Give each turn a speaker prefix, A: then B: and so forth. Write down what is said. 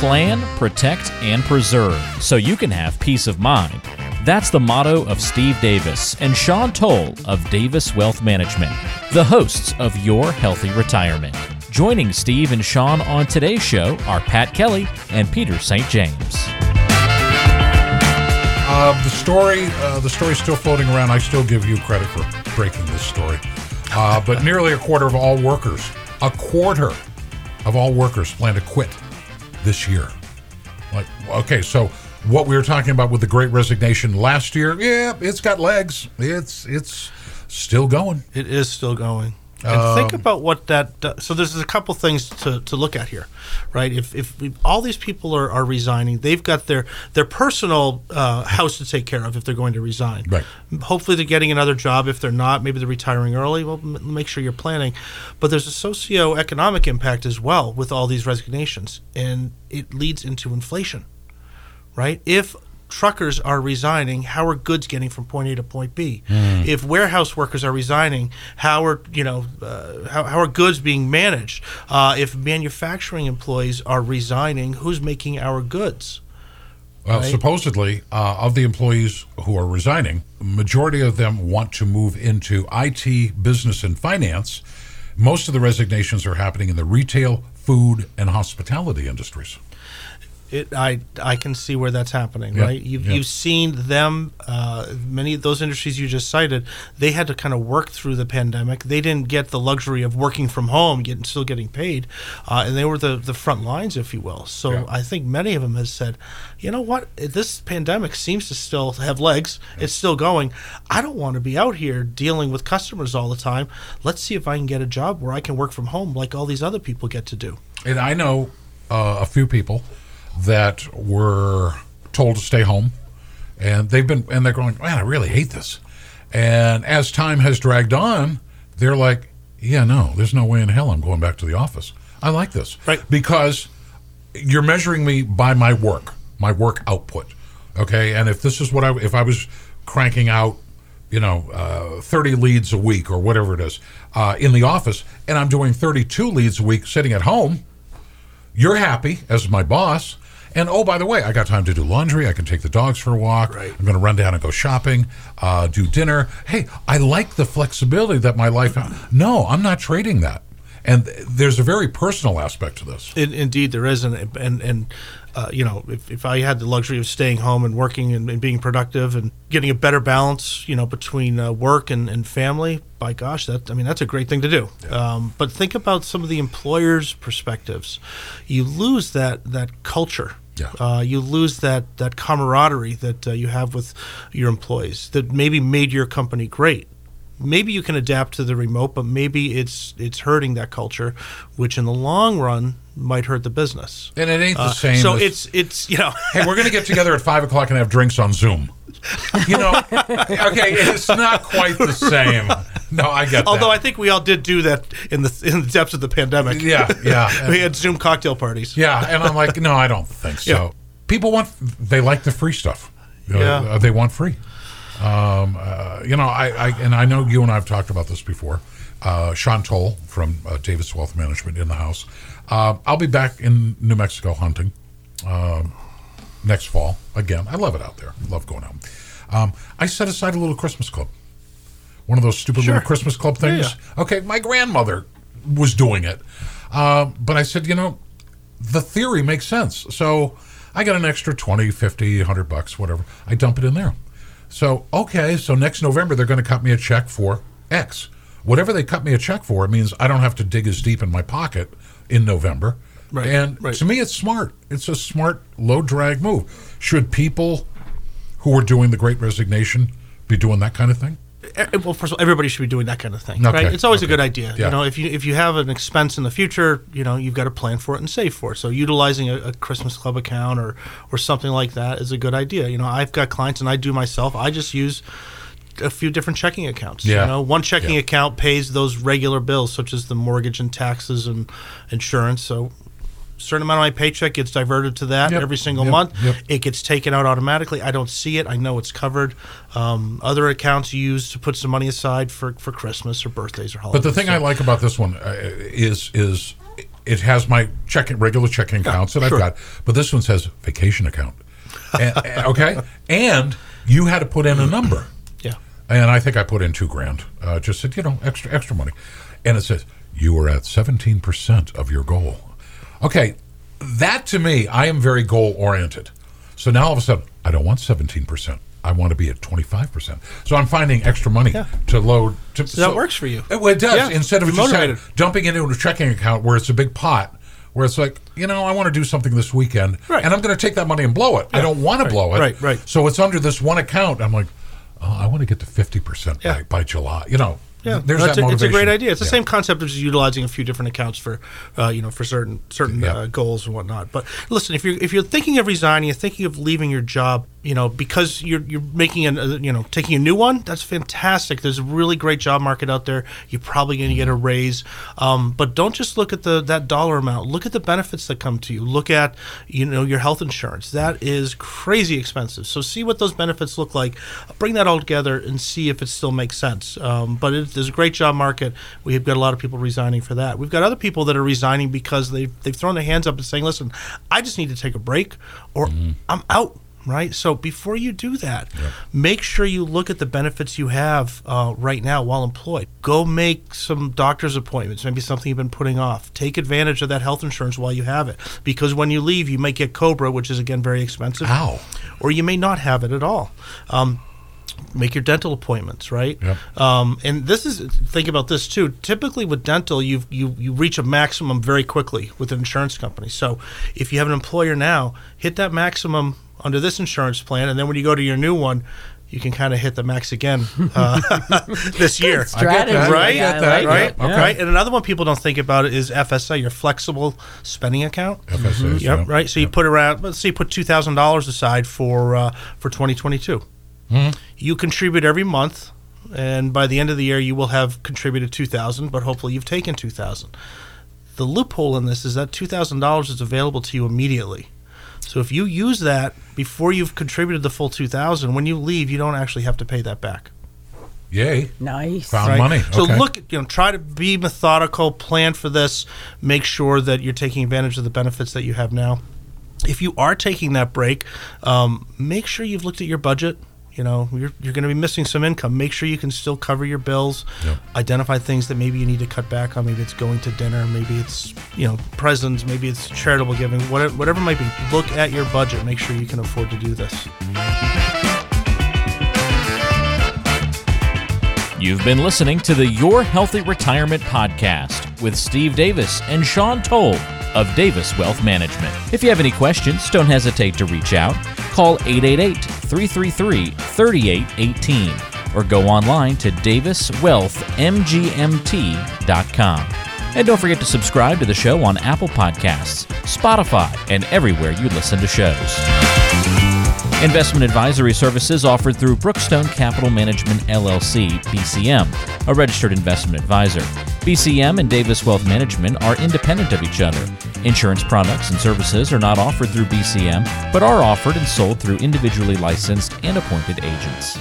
A: Plan, protect, and preserve so you can have peace of mind. That's the motto of Steve Davis and Sean Toll of Davis Wealth Management, the hosts of Your Healthy Retirement. Joining Steve and Sean on today's show are Pat Kelly and Peter St. James.
B: Uh, the story, uh, the story's still floating around. I still give you credit for breaking this story. Uh, but nearly a quarter of all workers, a quarter of all workers plan to quit this year. Like, okay, so what we were talking about with the Great Resignation last year, yeah, it's got legs. It's it's still going.
C: It is still going. And think about what that. does. so there's a couple things to, to look at here, right? If if we, all these people are, are resigning, they've got their their personal uh, house to take care of if they're going to resign.
B: Right.
C: Hopefully they're getting another job. If they're not, maybe they're retiring early. Well, m- make sure you're planning. But there's a socio-economic impact as well with all these resignations, and it leads into inflation, right? If truckers are resigning, how are goods getting from point A to point B? If warehouse workers are resigning, how are you know uh, how, how are goods being managed? Uh, if manufacturing employees are resigning, who's making our goods?
B: Well,
C: Right.
B: supposedly, uh, of the employees who are resigning, majority of them want to move into IT, business, and finance. Most of the resignations are happening in the retail, food, and hospitality industries.
C: It, I I can see where that's happening,
B: Yeah,
C: right? You've
B: yeah.
C: you've seen them. Uh, many of those industries you just cited, they had to kind of work through the pandemic. They didn't get the luxury of working from home, getting still getting paid, uh, and they were the the front lines, if you will. So
B: Yeah.
C: I think many of them has said, you know what, this pandemic seems to still have legs. It's still going. I don't want to be out here dealing with customers all the time. Let's see if I can get a job where I can work from home, like all these other people get to do.
B: And I know uh, a few people that were told to stay home, and they've been and they're going, man, I really hate this. And as time has dragged on, they're like, yeah, no, there's no way in hell I'm going back to the office. I like this,
C: Right.
B: Because you're measuring me by my work, my work output. Okay, and if this is what I if I was cranking out, you know, uh, 30 leads a week or whatever it is uh, in the office, and I'm doing 32 leads a week sitting at home, you're happy as my boss. And oh, by the way, I got time to do laundry. I can take the dogs for a walk.
C: Right.
B: I'm going to run down and go shopping, uh, do dinner. Hey, I like the flexibility that my life. No, I'm not trading that. And there's a very personal aspect to this.
C: In, indeed, there is, and and and uh, you know, if, if I had the luxury of staying home and working and, and being productive and getting a better balance, you know, between uh, work and, and family, by gosh, that I mean, that's a great thing to do. Um, but think about some of the employers' perspectives. You lose that that culture.
B: Yeah.
C: Uh, you lose that that camaraderie that uh, you have with your employees that maybe made your company great maybe you can adapt to the remote, but maybe it's it's hurting that culture, which in the long run might hurt the business.
B: And it ain't the
C: Uh,
B: same.
C: so
B: as-
C: it's it's you know
B: hey, we're going to get together at five o'clock and have drinks on Zoom. You know, okay, it's not quite the same. No, I get that.
C: although I think we all did do that in the in the depths of the pandemic.
B: yeah, yeah,
C: we had Zoom cocktail parties.
B: yeah, and I'm like, no, I don't think so.
C: Yeah.
B: People want, they like the free stuff.
C: Yeah.
B: uh, they want free. Um, uh, you know, I, I and I know you and I have talked about this before. Uh, Sean Toll from uh, Davis Wealth Management in the house. Uh, I'll be back in New Mexico hunting next fall again. I love it out there. Love going out. Um, I set aside a little Christmas club. One of those stupid
C: Sure.
B: little Christmas club things. Okay, my grandmother was doing it. Uh, but I said, you know, the theory makes sense. So I got an extra 20, 50, 100 bucks, whatever. I dump it in there. So, okay, so next November they're going to cut me a check for X. Whatever they cut me a check for, it means I don't have to dig as deep in my pocket in November.
C: Right,
B: And
C: right.
B: to me, it's smart. It's a smart, low drag move. Should people who are doing the great resignation be doing that kind of thing?
C: Well, first of all, everybody should be doing that kind of thing,
B: Okay,
C: right? It's always
B: okay.
C: a good idea.
B: Yeah.
C: You know, if you if you have an expense in the future, you know, you've got to plan for it and save for it. So utilizing a, a Christmas club account or or something like that is a good idea. You know, I've got clients and I do myself. I just use a few different checking accounts.
B: Yeah.
C: You know, one checking
B: Yeah.
C: account pays those regular bills such as the mortgage and taxes and insurance. So certain amount of my paycheck gets diverted to that
B: Yep,
C: every single
B: yep,
C: month.
B: yep.
C: It gets taken out automatically. I don't see it. I know it's covered. Um, other accounts use to put some money aside for, for Christmas or birthdays or holidays.
B: But the thing
C: So-
B: I like about this one uh, is is it has my checking regular checking accounts that
C: sure.
B: I've got, but this one says vacation account. And- and- okay, and you had to put in a number,
C: Yeah.
B: and I think I put in two grand. Uh, just said you know extra extra money, and it says you are at seventeen percent of your goal. Okay, that to me, I am very goal oriented. So now all of a sudden, I don't want seventeen percent. I want to be at twenty five percent. So I'm finding extra money to load. To,
C: So that works for you.
B: It, well, it does.
C: Yeah,
B: Instead of
C: you're
B: just
C: motivated.
B: dumping it into a checking account where it's a big pot, where it's like, you know, I want to do something this weekend,
C: Right.
B: and I'm going to take that money and blow it. I don't want to
C: Right,
B: blow it.
C: right, right.
B: So it's under this one account. I'm like, oh, I want to get to fifty percent
C: Yeah.
B: by, by July. You know,
C: Yeah,
B: there's
C: That's
B: that
C: a, it's a great idea. It's the
B: Yeah.
C: same concept as utilizing a few different accounts for, uh, you know, for certain certain
B: Yeah.
C: uh, goals and whatnot. But listen, if you're if you're thinking of resigning, you're thinking of leaving your job, you know, because you're you're making an, uh, you know, taking a new one. That's fantastic. There's a really great job market out there. You're probably going to get a raise, um, but don't just look at the that dollar amount. Look at the benefits that come to you. Look at you know your health insurance. That is crazy expensive. So see what those benefits look like. Bring that all together and see if it still makes sense. Um, but it, there's a great job market. We've got a lot of people resigning for that. We've got other people that are resigning because they've they've thrown their hands up and saying, "Listen, I just need to take a break, or I'm out." Right. So before you do that, make sure you look at the benefits you have uh, right now while employed. Go make some doctor's appointments, maybe something you've been putting off. Take advantage of that health insurance while you have it, because when you leave, you might get Cobra, which is again very expensive
B: Ow.
C: or you may not have it at all. Um, make your dental appointments, right?
B: Yep.
C: Um, and this is think about this too. Typically with dental, you you you reach a maximum very quickly with an insurance company. So if you have an employer now, hit that maximum under this insurance plan, and then when you go to your new one. You can kind of hit the max again uh, this year.
D: strategy.
B: that.
C: Right?
B: I get that.
C: Right?
B: Yeah. Okay.
C: Right? And another one people don't think about is FSA, your flexible spending account.
B: FSAs,
C: Yep,
B: yeah.
C: right. So you put around, let's say, you put two thousand dollars aside for uh, for twenty twenty two. You contribute every month, and by the end of the year, you will have contributed two thousand. But hopefully, you've taken two thousand. The loophole in this is that two thousand dollars is available to you immediately. So if you use that before you've contributed the full two thousand, when you leave, you don't actually have to pay that back.
B: Yay.
D: Nice.
B: Found
C: Right?
B: money.
C: So
B: okay.
C: look, at you know, try to be methodical, plan for this, make sure that you're taking advantage of the benefits that you have now. If you are taking that break, um, make sure you've looked at your budget. You know, you're, you're going to be missing some income. Make sure you can still cover your bills.
B: Yep.
C: Identify things that maybe you need to cut back on. Maybe it's going to dinner. Maybe it's you know presents. Maybe it's charitable giving. Whatever, whatever it might be. Look at your budget. Make sure you can afford to do this.
A: You've been listening to the Your Healthy Retirement Podcast with Steve Davis and Sean Toll of Davis Wealth Management. If you have any questions, don't hesitate to reach out. Call 888 333 3818 or go online to daviswealthmgmt.com. And don't forget to subscribe to the show on Apple Podcasts, Spotify, and everywhere you listen to shows. Investment advisory services offered through Brookstone Capital Management LLC, BCM, a registered investment advisor. BCM and Davis Wealth Management are independent of each other. Insurance products and services are not offered through BCM, but are offered and sold through individually licensed and appointed agents.